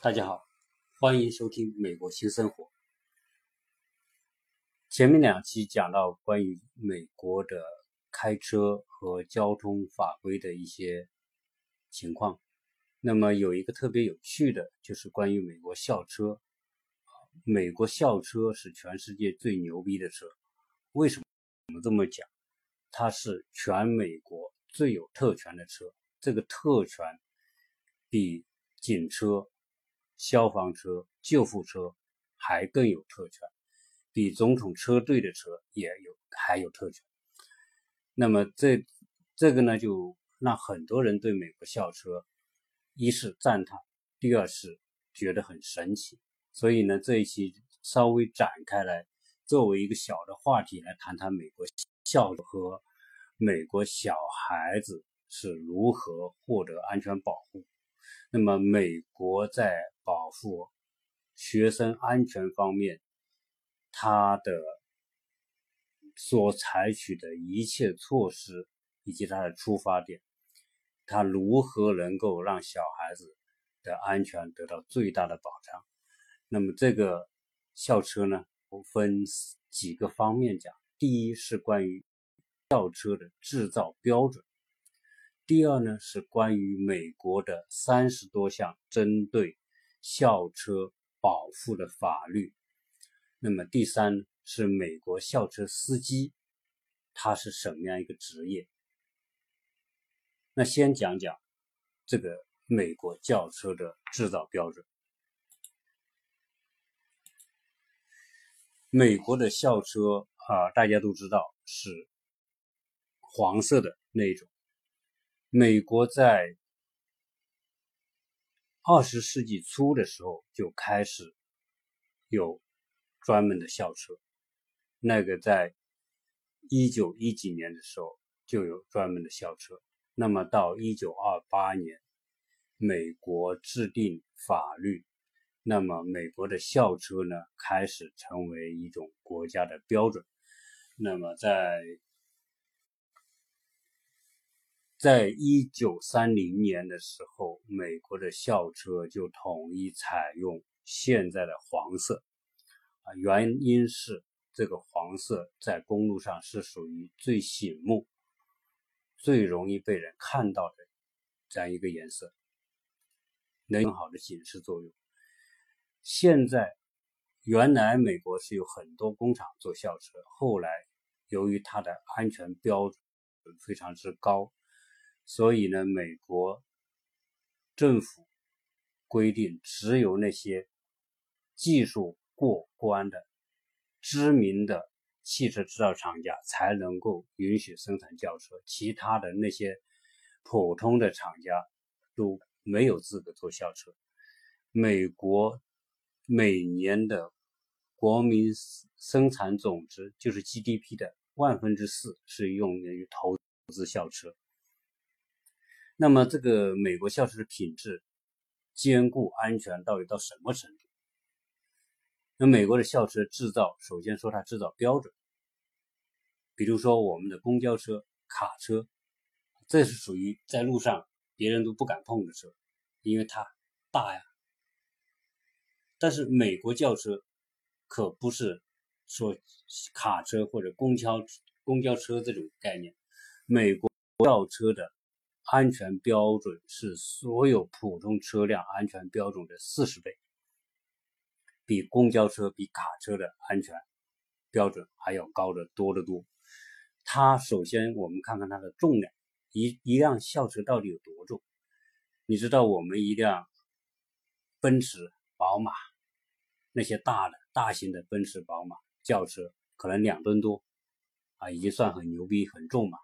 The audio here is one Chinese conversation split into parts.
大家好，欢迎收听《美国新生活》。前面两期讲到关于美国的开车和交通法规的一些情况，那么有一个特别有趣的，就是关于美国校车。美国校车是全世界最牛逼的车，为什么？我们这么讲，它是全美国最有特权的车，这个特权比警车。消防车、救护车还更有特权，比总统车队的车也有还有特权。那么这这个呢，就让很多人对美国校车一是赞叹，第二是觉得很神奇。所以呢，这一期稍微展开来，作为一个小的话题来谈谈美国校和美国小孩子是如何获得安全保护。那么，美国在保护学生安全方面，他的所采取的一切措施以及他的出发点，他如何能够让小孩子的安全得到最大的保障？那么，这个校车呢，我分几个方面讲。第一是关于校车的制造标准。第二呢，是关于美国的三十多项针对校车保护的法律。那么第三是美国校车司机，他是什么样一个职业？那先讲讲这个美国轿车的制造标准。美国的校车啊，大家都知道是黄色的那一种。美国在二十世纪初的时候就开始有专门的校车，那个在一九一几年的时候就有专门的校车。那么到一九二八年，美国制定法律，那么美国的校车呢开始成为一种国家的标准。那么在在一九三零年的时候，美国的校车就统一采用现在的黄色，啊，原因是这个黄色在公路上是属于最醒目、最容易被人看到的这样一个颜色，能更好的警示作用。现在，原来美国是有很多工厂做校车，后来由于它的安全标准非常之高。所以呢，美国政府规定，只有那些技术过关的知名的汽车制造厂家才能够允许生产轿车，其他的那些普通的厂家都没有资格做校车。美国每年的国民生产总值，就是 GDP 的万分之四，是用于投资校车。那么，这个美国校车的品质、坚固、安全到底到什么程度？那美国的校车制造，首先说它制造标准，比如说我们的公交车、卡车，这是属于在路上别人都不敢碰的车，因为它大呀。但是美国轿车可不是说卡车或者公交公交车这种概念，美国轿车的。安全标准是所有普通车辆安全标准的四十倍，比公交车、比卡车的安全标准还要高得多得多。它首先我们看看它的重量，一一辆校车到底有多重？你知道我们一辆奔驰、宝马那些大的、大型的奔驰、宝马轿车可能两吨多啊，已经算很牛逼、很重嘛。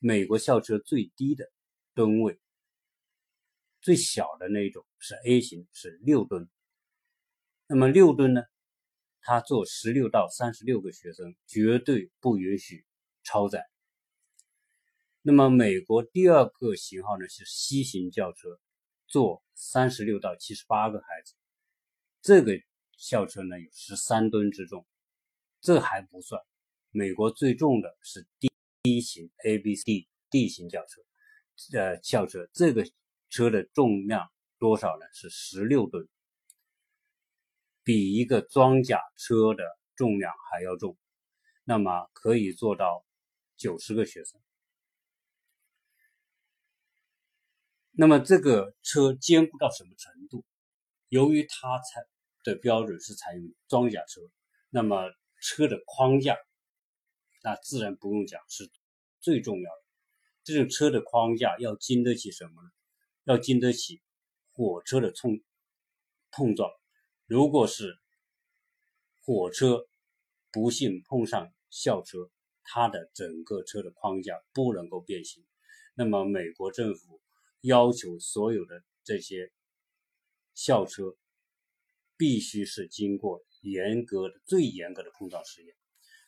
美国校车最低的吨位，最小的那种是 A 型，是六吨。那么六吨呢？它坐十六到三十六个学生，绝对不允许超载。那么美国第二个型号呢是 C 型轿车，坐三十六到七十八个孩子。这个校车呢有十三吨之重，这还不算。美国最重的是 D。D 型 A、B、C、D 型轿车，呃，轿车这个车的重量多少呢？是十六吨，比一个装甲车的重量还要重。那么可以做到九十个学生。那么这个车坚固到什么程度？由于它采的标准是采用装甲车，那么车的框架，那自然不用讲，是最重要的。这种车的框架要经得起什么呢？要经得起火车的冲碰撞。如果是火车不幸碰上校车，它的整个车的框架不能够变形。那么美国政府。要求所有的这些校车必须是经过严格的、最严格的碰撞实验。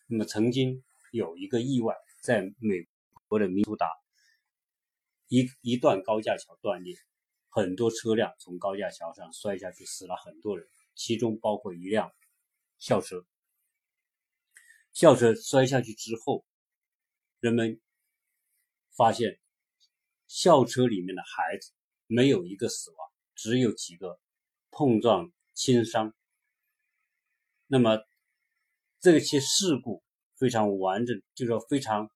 那么曾经有一个意外，在美国的明图达，一一段高架桥断裂，很多车辆从高架桥上摔下去，死了很多人，其中包括一辆校车。校车摔下去之后，人们发现。校车里面的孩子没有一个死亡，只有几个碰撞轻伤。那么这些事故非常完整，就是说非常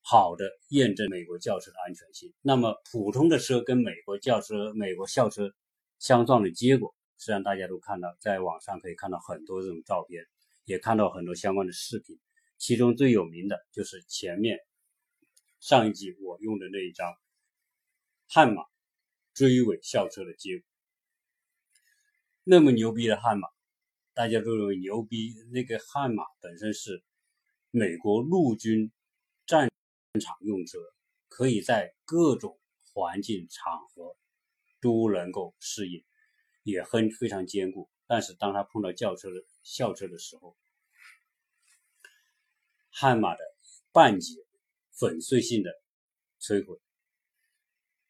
好的验证美国轿车的安全性。那么普通的车跟美国轿车、美国校车相撞的结果，实际上大家都看到，在网上可以看到很多这种照片，也看到很多相关的视频。其中最有名的就是前面。上一集我用的那一张悍马追尾校车的结果，那么牛逼的悍马，大家都认为牛逼。那个悍马本身是美国陆军战场用车，可以在各种环境场合都能够适应，也很非常坚固。但是当他碰到轿车的校车的时候，悍马的半截。粉碎性的摧毁，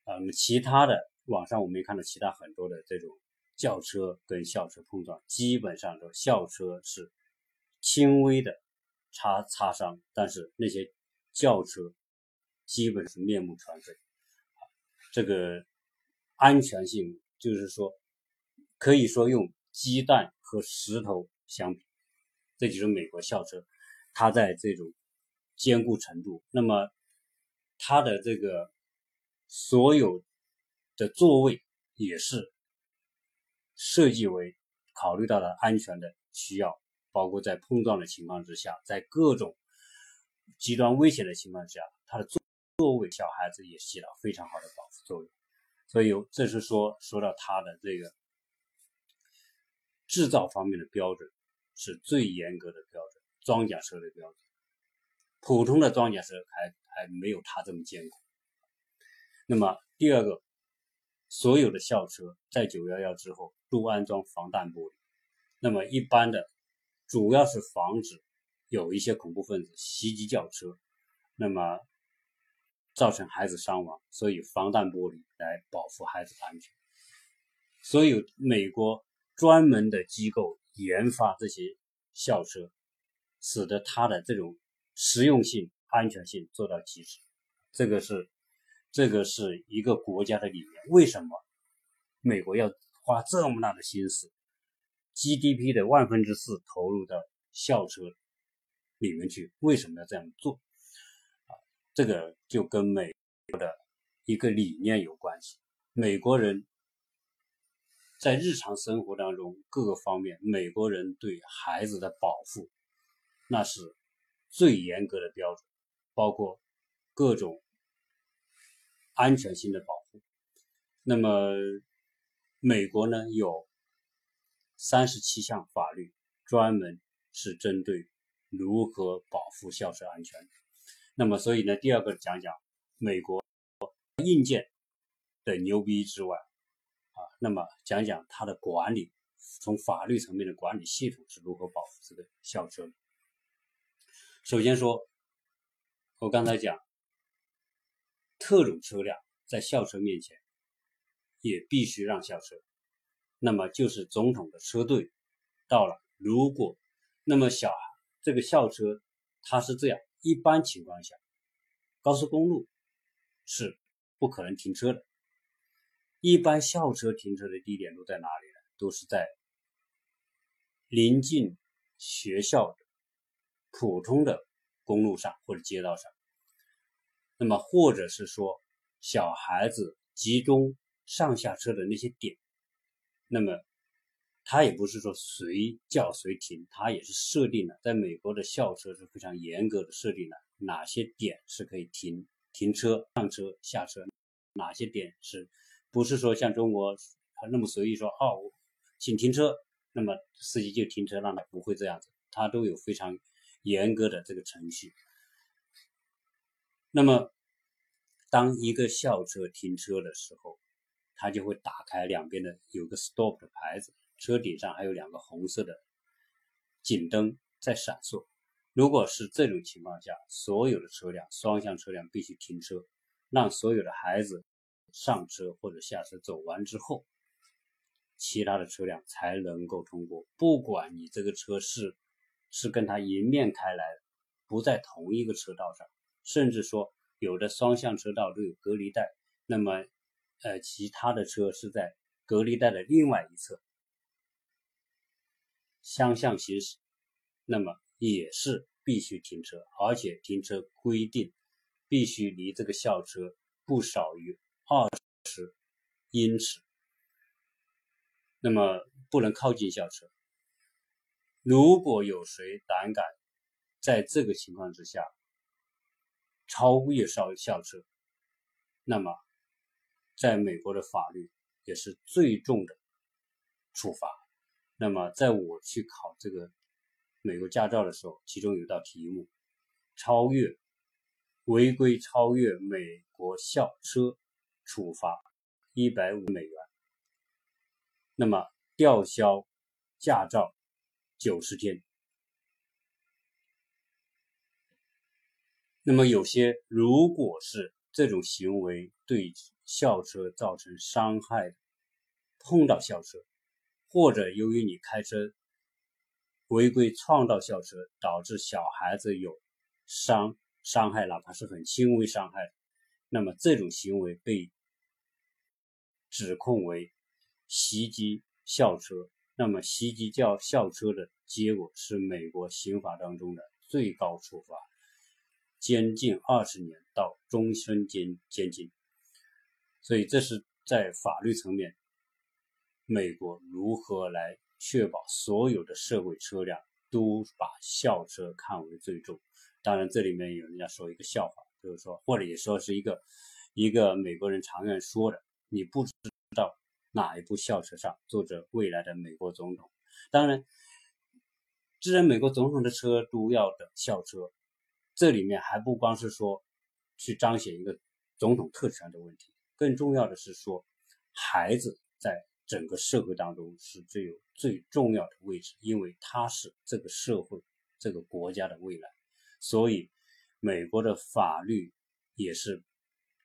嗯，其他的网上我们也看到其他很多的这种轿车跟校车碰撞，基本上都校车是轻微的擦擦伤，但是那些轿车基本是面目全非，这个安全性就是说可以说用鸡蛋和石头相比，这就是美国校车，它在这种。坚固程度，那么它的这个所有的座位也是设计为考虑到了安全的需要，包括在碰撞的情况之下，在各种极端危险的情况之下，它的座座位小孩子也起到非常好的保护作用。所以这是说说到它的这个制造方面的标准是最严格的标准，装甲车的标准。普通的装甲车还还没有它这么坚固。那么第二个，所有的校车在九幺幺之后都安装防弹玻璃。那么一般的，主要是防止有一些恐怖分子袭击轿车，那么造成孩子伤亡，所以防弹玻璃来保护孩子的安全。所以美国专门的机构研发这些校车，使得它的这种。实用性、安全性做到极致，这个是这个是一个国家的理念。为什么美国要花这么大的心思，GDP 的万分之四投入到校车里面去？为什么要这样做？啊，这个就跟美国的一个理念有关系。美国人在日常生活当中各个方面，美国人对孩子的保护，那是。最严格的标准，包括各种安全性的保护。那么，美国呢有三十七项法律，专门是针对如何保护校车安全。那么，所以呢，第二个讲讲美国硬件的牛逼之外，啊，那么讲讲它的管理，从法律层面的管理系统是如何保护这个校车。首先说，我刚才讲，特种车辆在校车面前也必须让校车。那么就是总统的车队到了，如果那么小这个校车它是这样，一般情况下，高速公路是不可能停车的。一般校车停车的地点都在哪里呢？都是在临近学校的普通的公路上或者街道上。那么，或者是说小孩子集中上下车的那些点，那么他也不是说随叫随停，他也是设定了。在美国的校车是非常严格的设定了哪些点是可以停停车、上车、下车，哪些点是不是说像中国那么随意说哦，请停车，那么司机就停车让他不会这样子，他都有非常严格的这个程序。那么，当一个校车停车的时候，它就会打开两边的有个 stop 的牌子，车顶上还有两个红色的警灯在闪烁。如果是这种情况下，所有的车辆双向车辆必须停车，让所有的孩子上车或者下车走完之后，其他的车辆才能够通过。不管你这个车是是跟他迎面开来的，不在同一个车道上。甚至说，有的双向车道都有隔离带，那么，呃，其他的车是在隔离带的另外一侧相向行驶，那么也是必须停车，而且停车规定必须离这个校车不少于二十英尺，那么不能靠近校车。如果有谁胆敢在这个情况之下，超越校校车，那么在美国的法律也是最重的处罚。那么在我去考这个美国驾照的时候，其中有道题目：超越违规超越美国校车，处罚一百五美元。那么吊销驾照九十天。那么有些，如果是这种行为对校车造成伤害，碰到校车，或者由于你开车违规撞到校车，导致小孩子有伤伤害，哪怕是很轻微伤害，那么这种行为被指控为袭击校车，那么袭击叫校车的结果是美国刑法当中的最高处罚。监禁二十年到终身监监禁，所以这是在法律层面，美国如何来确保所有的社会车辆都把校车看为最重？当然，这里面有人家说一个笑话，就是说，或者也说是一个一个美国人常愿说的：你不知道哪一部校车上坐着未来的美国总统。当然，既然美国总统的车都要等校车。这里面还不光是说去彰显一个总统特权的问题，更重要的是说，孩子在整个社会当中是最有最重要的位置，因为他是这个社会、这个国家的未来，所以美国的法律也是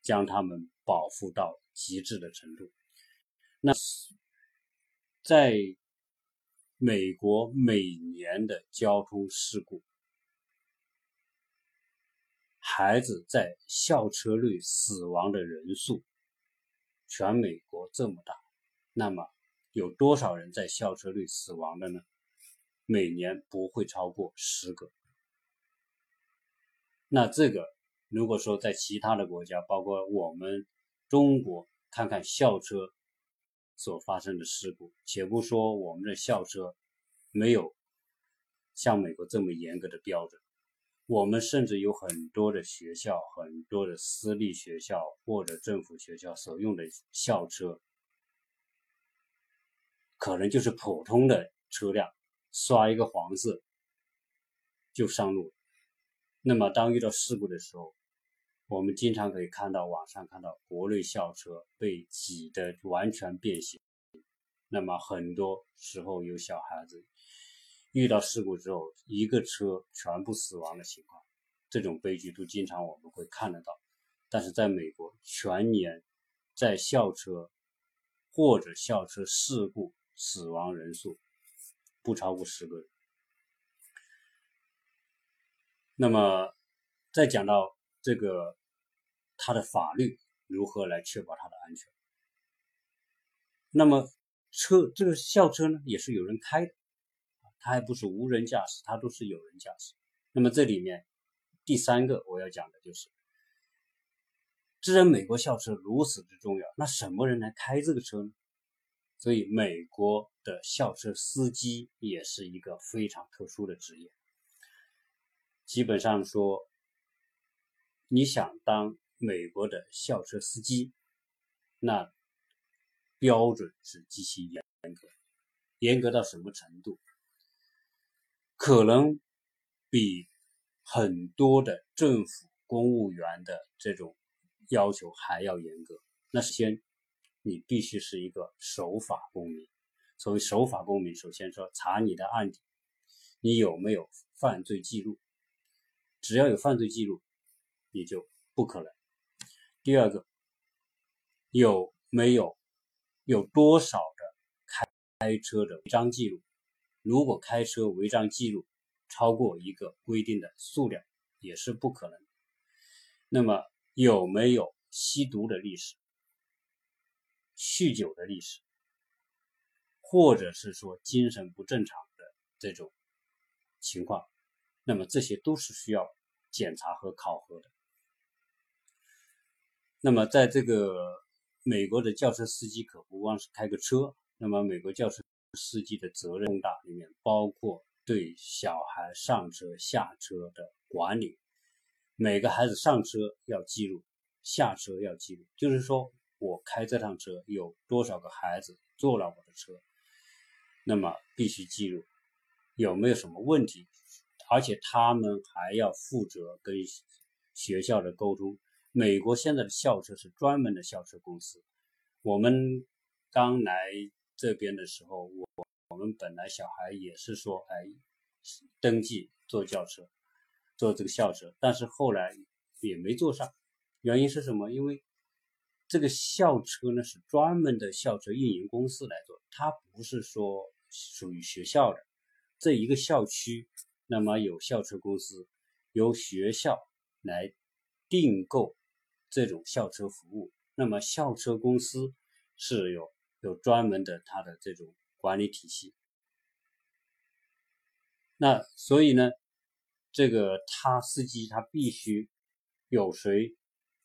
将他们保护到极致的程度。那在美国每年的交通事故。孩子在校车内死亡的人数，全美国这么大，那么有多少人在校车内死亡的呢？每年不会超过十个。那这个如果说在其他的国家，包括我们中国，看看校车所发生的事故，且不说我们的校车没有像美国这么严格的标准。我们甚至有很多的学校，很多的私立学校或者政府学校所用的校车，可能就是普通的车辆，刷一个黄色就上路。那么当遇到事故的时候，我们经常可以看到网上看到国内校车被挤得完全变形。那么很多时候有小孩子。遇到事故之后，一个车全部死亡的情况，这种悲剧都经常我们会看得到。但是在美国，全年在校车或者校车事故死亡人数不超过十个人。那么，再讲到这个它的法律，如何来确保它的安全。那么车这个校车呢，也是有人开的，它还不是无人驾驶，它都是有人驾驶。那么这里面第三个我要讲的就是，既然美国校车如此之重要，那什么人来开这个车呢？所以美国的校车司机也是一个非常特殊的职业。基本上说，你想当美国的校车司机，那标准是极其严格，严格到什么程度？可能比很多的政府公务员的这种要求还要严格。那首先，你必须是一个守法公民。所谓守法公民，首先说查你的案底，你有没有犯罪记录？只要有犯罪记录，你就不可能。第二个，有没有有多少的开开车的违章记录？如果开车违章记录超过一个规定的数量，也是不可能。那么有没有吸毒的历史、酗酒的历史，或者是说精神不正常的这种情况？那么这些都是需要检查和考核的。那么在这个美国的轿车司机可不光是开个车，那么美国轿车司机的责任大，里面包括对小孩上车下车的管理，每个孩子上车要记录，下车要记录，就是说我开这趟车有多少个孩子坐了我的车，那么必须记录，有没有什么问题？而且他们还要负责跟学校的沟通。美国现在的校车是专门的校车公司。我们刚来这边的时候，我我们本来小孩也是说，哎，登记坐轿车，坐这个校车，但是后来也没坐上。原因是什么？因为这个校车呢是专门的校车运营公司来做，它不是说属于学校的这一个校区。那么有校车公司，由学校来订购这种校车服务。那么校车公司是有有专门的它的这种管理体系。那所以呢，这个他司机他必须有谁，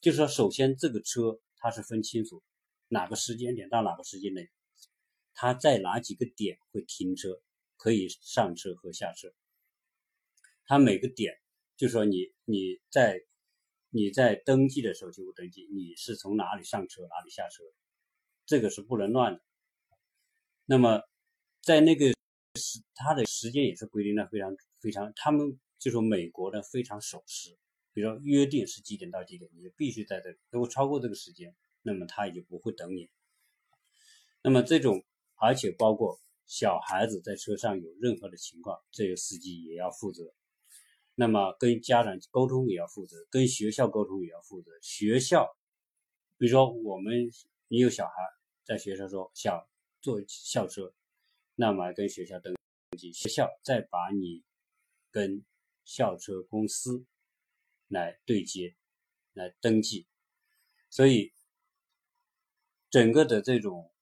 就是说首先这个车他是分清楚哪个时间点到哪个时间内，他在哪几个点会停车，可以上车和下车。他每个点，就说你你在你在登记的时候就会登记，你是从哪里上车哪里下车，这个是不能乱的。那么在那个时，他的时间也是规定的非常非常，他们就说美国的非常守时，比如说约定是几点到几点，你就必须在这里，如果超过这个时间，那么他也就不会等你。那么这种，而且包括小孩子在车上有任何的情况，这个司机也要负责。那么跟家长沟通也要负责，跟学校沟通也要负责。学校，比如说我们你有小孩在学校说想坐校车，那么跟学校登记，学校再把你跟校车公司来对接，来登记。所以整个的这种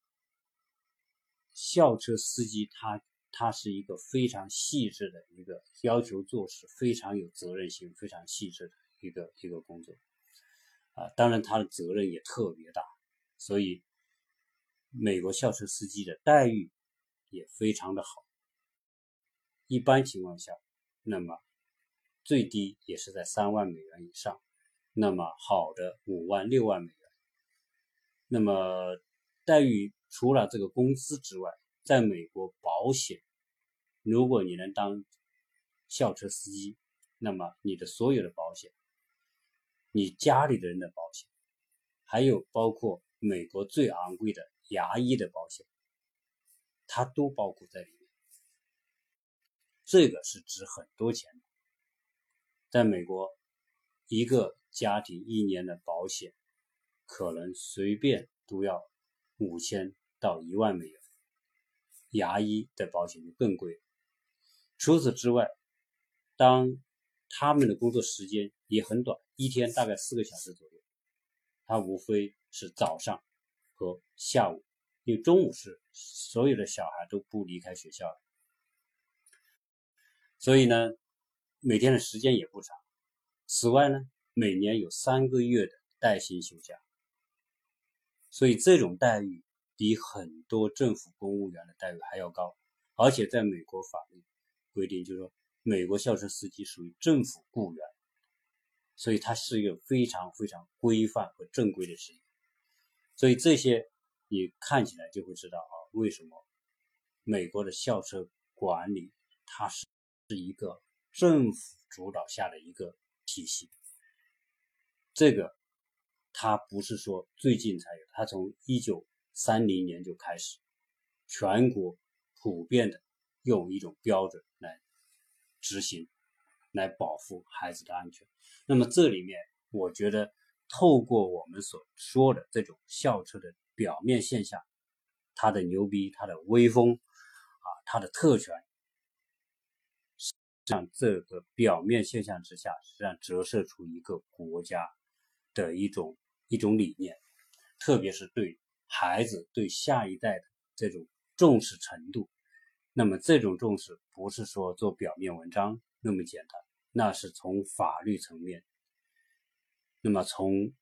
校车司机他。他是一个非常细致的一个要求做事非常有责任心、非常细致的一个一个工作，啊，当然他的责任也特别大，所以美国校车司机的待遇也非常的好。一般情况下，那么最低也是在三万美元以上，那么好的五万、六万美元。那么待遇除了这个工资之外，在美国，保险，如果你能当校车司机，那么你的所有的保险，你家里的人的保险，还有包括美国最昂贵的牙医的保险，它都包括在里面。这个是值很多钱的。在美国，一个家庭一年的保险，可能随便都要五千到一万美元。牙医的保险就更贵。除此之外，当他们的工作时间也很短，一天大概四个小时左右，它无非是早上和下午，因为中午是所有的小孩都不离开学校的，所以呢，每天的时间也不长。此外呢，每年有三个月的带薪休假，所以这种待遇比很多政府公务员的待遇还要高。而且在美国法律规定，就是说，美国校车司机属于政府雇员，所以它是一个非常非常规范和正规的职业。所以这些你看起来就会知道啊，为什么美国的校车管理它是是一个政府主导下的一个体系。这个它不是说最近才有，它从一九三零年就开始，全国普遍的用一种标准来执行，来保护孩子的安全。那么这里面，我觉得。透过我们所说的这种校车的表面现象，它的牛逼、它的威风啊、它的特权，实际上这个表面现象之下，实际上折射出一个国家的一种一种理念，特别是对孩子、对下一代的这种重视程度。那么这种重视不是说做表面文章那么简单，那是从法律层面。那么从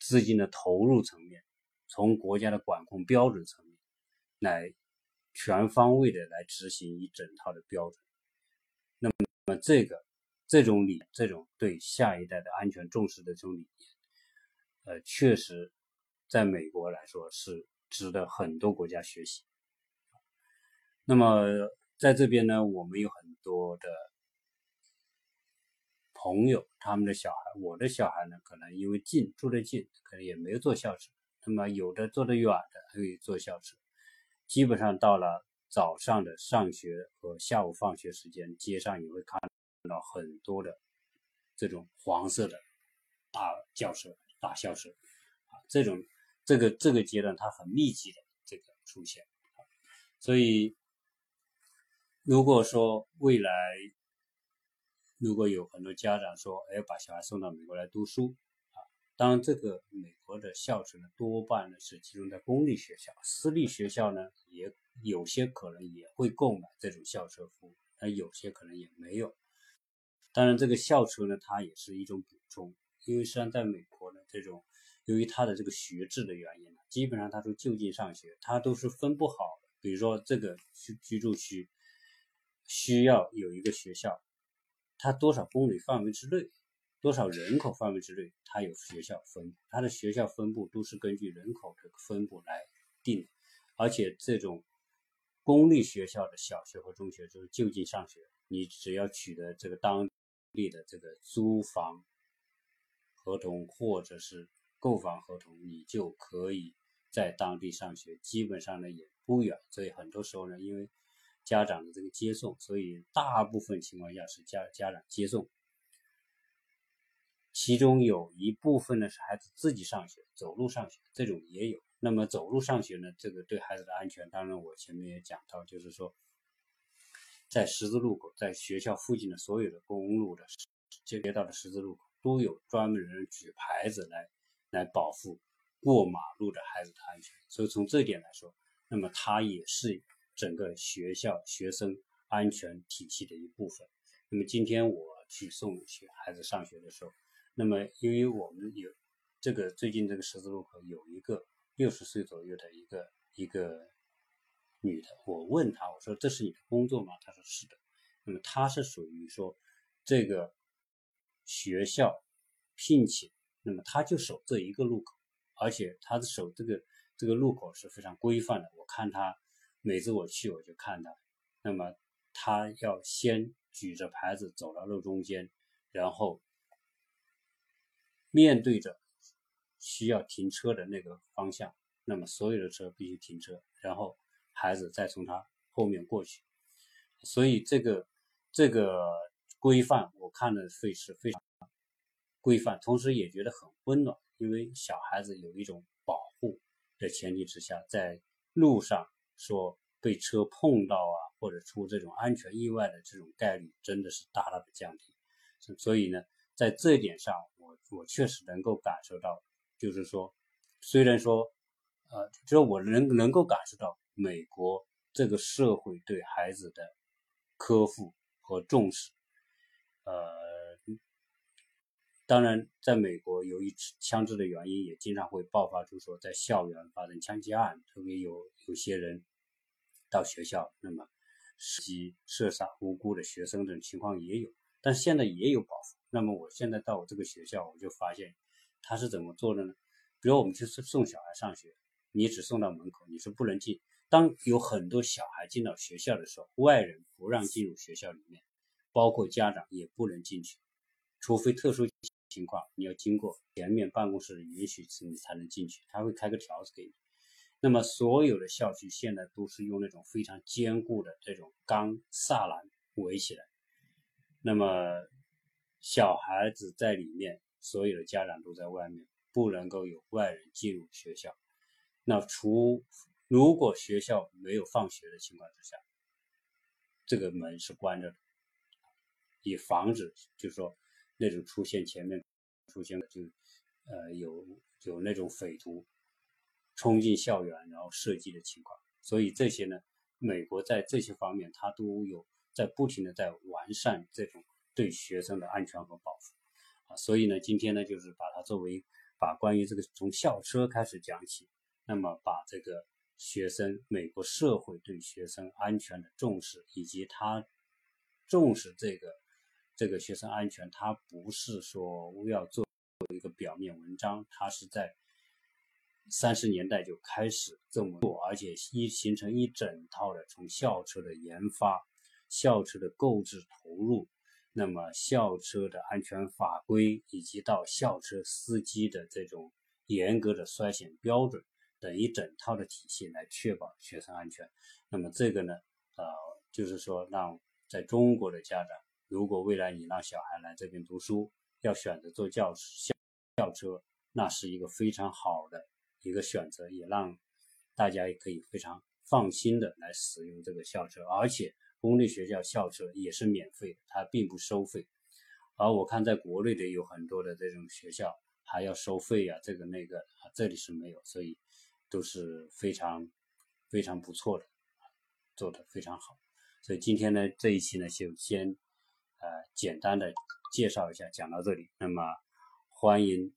资金的投入层面，从国家的管控标准层面，来全方位的来执行一整套的标准。那么，那么这个这种理，这种对下一代的安全重视的这种理念，呃，确实在美国来说是值得很多国家学习。那么在这边呢，我们有很多的。朋友，他们的小孩，我的小孩呢，可能因为近住得近，可能也没有坐校车。那么有的坐得远的，可以坐校车。基本上到了早上的上学和下午放学时间，街上你会看到很多的这种黄色的大轿车、大校车啊。这种这个这个阶段，它很密集的这个出现。所以，如果说未来，如果有很多家长说，哎，把小孩送到美国来读书啊，当然这个美国的校车呢，多半呢是集中在公立学校，私立学校呢也有些可能也会购买这种校车服务，但有些可能也没有。当然，这个校车呢，它也是一种补充，因为实际上在美国呢，这种由于它的这个学制的原因呢，基本上它都就近上学，它都是分不好的。比如说这个居居住区需要有一个学校。它多少公里范围之内，多少人口范围之内，它有学校分，它的学校分布都是根据人口的分布来定的，而且这种公立学校的小学和中学就是就近上学，你只要取得这个当地的这个租房合同或者是购房合同，你就可以在当地上学，基本上呢也不远，所以很多时候呢，因为家长的这个接送，所以大部分情况下是家家长接送，其中有一部分呢是孩子自己上学，走路上学，这种也有。那么走路上学呢，这个对孩子的安全，当然我前面也讲到，就是说，在十字路口，在学校附近的所有的公路的街道的十字路口，都有专门人举牌子来来保护过马路的孩子的安全。所以从这点来说，那么它也是。整个学校学生安全体系的一部分。那么今天我去送学孩子上学的时候，那么因为我们有这个最近这个十字路口有一个六十岁左右的一个一个女的，我问她我说这是你的工作吗？她说是的。那么她是属于说这个学校聘请，那么她就守这一个路口，而且她的守这个这个路口是非常规范的。我看她。每次我去，我就看他，那么他要先举着牌子走到路中间，然后面对着需要停车的那个方向，那么所有的车必须停车，然后孩子再从他后面过去。所以这个这个规范，我看的会是非常规范，同时也觉得很温暖，因为小孩子有一种保护的前提之下，在路上。说被车碰到啊，或者出这种安全意外的这种概率，真的是大大的降低。所以呢，在这一点上，我我确实能够感受到就是说，虽然说，呃，就是我能能够感受到美国这个社会对孩子的呵护和重视，呃，当然，在美国由于枪支的原因，也经常会爆发出说在校园发生枪击案，特别有有些人到学校，那么袭击射杀无辜的学生等情况也有，但是现在也有保护。那么我现在到我这个学校，我就发现他是怎么做的呢？比如我们去送小孩上学，你只送到门口，你是不能进。当有很多小孩进到学校的时候，外人不让进入学校里面，包括家长也不能进去，除非特殊情况，你要经过前面办公室的允许，你才能进去。他会开个条子给你。那么所有的校区现在都是用那种非常坚固的这种钢栅栏围起来。那么小孩子在里面，所有的家长都在外面，不能够有外人进入学校。那除如果学校没有放学的情况之下，这个门是关着的，以防止就是说那种出现前面出现的就呃有有那种匪徒冲进校园然后射击的情况。所以这些呢，美国在这些方面它都有在不停的在完善这种。对学生的安全和保护啊，所以呢，今天呢，就是把它作为把关于这个从校车开始讲起，那么把这个学生美国社会对学生安全的重视，以及他重视这个这个学生安全，他不是说要做一个表面文章，他是在三十年代就开始这么做，而且一形成一整套的从校车的研发、校车的购置投入。那么校车的安全法规，以及到校车司机的这种严格的筛选标准等一整套的体系来确保学生安全。那么这个呢，呃，就是说让在中国的家长，如果未来你让小孩来这边读书，要选择坐轿校校车，那是一个非常好的一个选择，也让大家也可以非常放心的来使用这个校车，而且。公立学校校车也是免费的，它并不收费。而我看在国内的有很多的这种学校还要收费呀，这个那个，这里是没有，所以都是非常非常不错的，做的非常好。所以今天呢，这一期呢就先呃简单的介绍一下，讲到这里。那么欢迎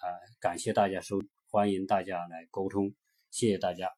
啊，感谢大家收，欢迎大家来沟通，谢谢大家。